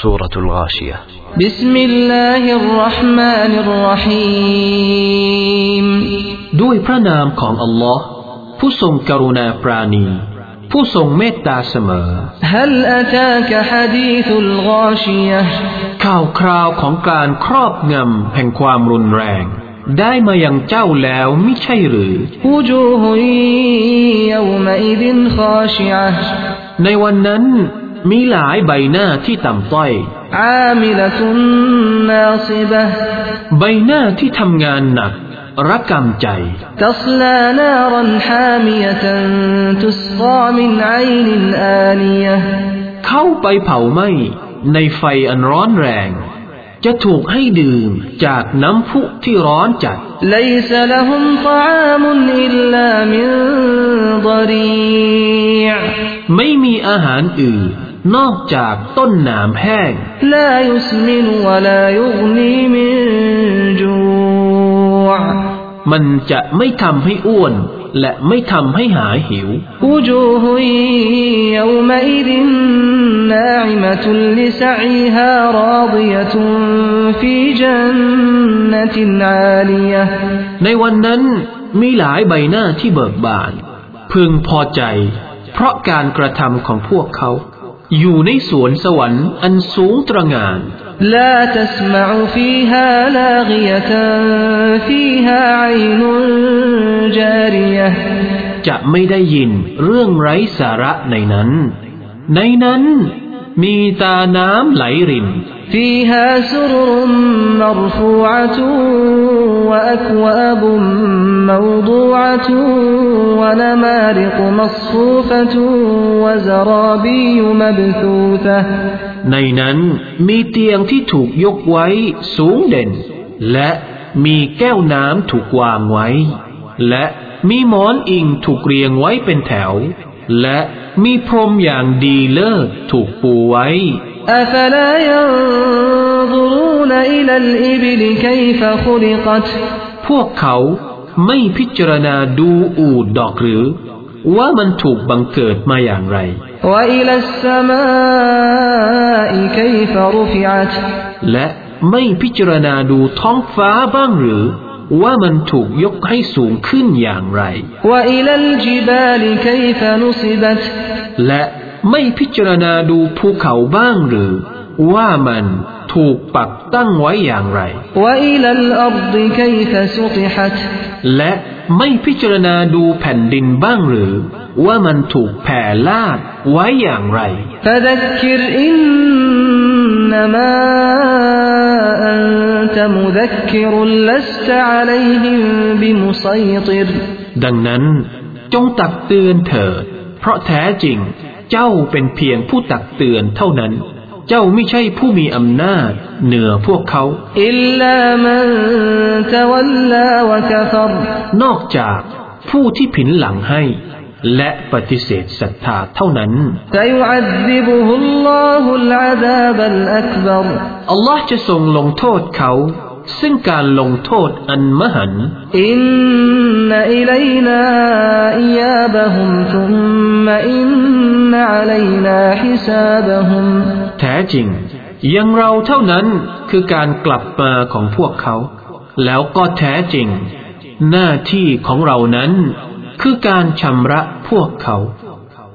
سورة الغاشية بسم الله الرحمن الرحيم ด้วยพระนามของอัลลอฮ์ผู้ทรงกรุณาปราณี ผู้ทรงเมตตาเสมอ هل أتاك حديث الغاشية ข่าวคราวของการครอบงำแห่งความรุนแรง ได้มายังเจ้าแล้วไม่ใช่หรือ وجوه يومئذ خاشعة ในวันนั้น มีหลายใบหน้าที่ต่ำต้อยอามิลตุนนาซิบะใบหน้าที่ทำงานหนักรับกำใจตัสลานารันฮามียตันตุสกามินไอนินอานียเข้าไปเผาไหม้ในไฟอันร้อนแรง จะถูกให้ดื่มจากน้ำพุที่ร้อนจัดไม่มีอาหารอื่น นอกจากต้นหนามแห้งลายุสมินวลายุนีมิจูมันจะไม่ทำให้อ้วน และไม่ทำให้หายหิวกูจูฮุยยวมอิดินนาอิมตุลิสอีฮาราดิยตุฟีจันนตินอาลียในวันนั้นมีหลายใบหน้าที่เบิกบาน พึงพอใจ เพราะการกระทำของพวกเขา อยู่ในสวนสวรรค์อันสูงตระหง่าน لا تسمع فيها لاغية فيها عين جارية จะไม่ได้ยินเรื่องไร้สาระในนั้น ในนั้นมีตาน้ำไหลริน فيها سرر مرفوعة وأكواب موضوعة ونمارق مصفوفة وزرابي مبثوثة ในนั้นมีเตียงที่ถูกยกไว้สูงเด่น และมีแก้วน้ำถูกวางไว้ และมีหมอนอิงถูกเรียงไว้เป็นแถว และมีพรมอย่างดีเลิศถูกปูไว้ أفلا ينظرون إلى الإبل كيف خلقت พวกเขา ไม่พิจารณาดูอูดดอกหรือ ว่ามันถูกบังเกิดมาอย่างไร และไม่พิจารณาดูท้องฟ้าบ้างหรือ ว่ามันถูกยกให้สูงขึ้นอย่างไร และไม่พิจารณาดูภูเขาบ้างหรือ ว่ามัน ถูกปักตั้งไว้อย่างไร และไม่พิจารณาดูแผ่นดินบ้างหรือ ว่ามันถูกแผ่ลาดไว้อย่างไรดังนั้นจงตักเตือนเถิด เพราะแท้จริง เจ้าเป็นเพียงผู้ตักเตือนเท่านั้น เจ้าไม่ใช่ผู้มีอำนาจ เหนือพวกเขาอิลลามันตะวัลลาวะกฟรนอกจากผู้ที่ผินหลังให้ และปฏิเสธศรัทธาเท่านั้นอัลลอฮ์จะทรงลงโทษเขาซึ่งการลงโทษอันมหัน อินนอิลนาอิยาบะฮุมทุมอิน แท้จริง ยังเราเท่านั้นคือการกลับมาของพวกเขา แล้วก็แท้จริง หน้าที่ของเรานั้น คือการชำระพวกเขา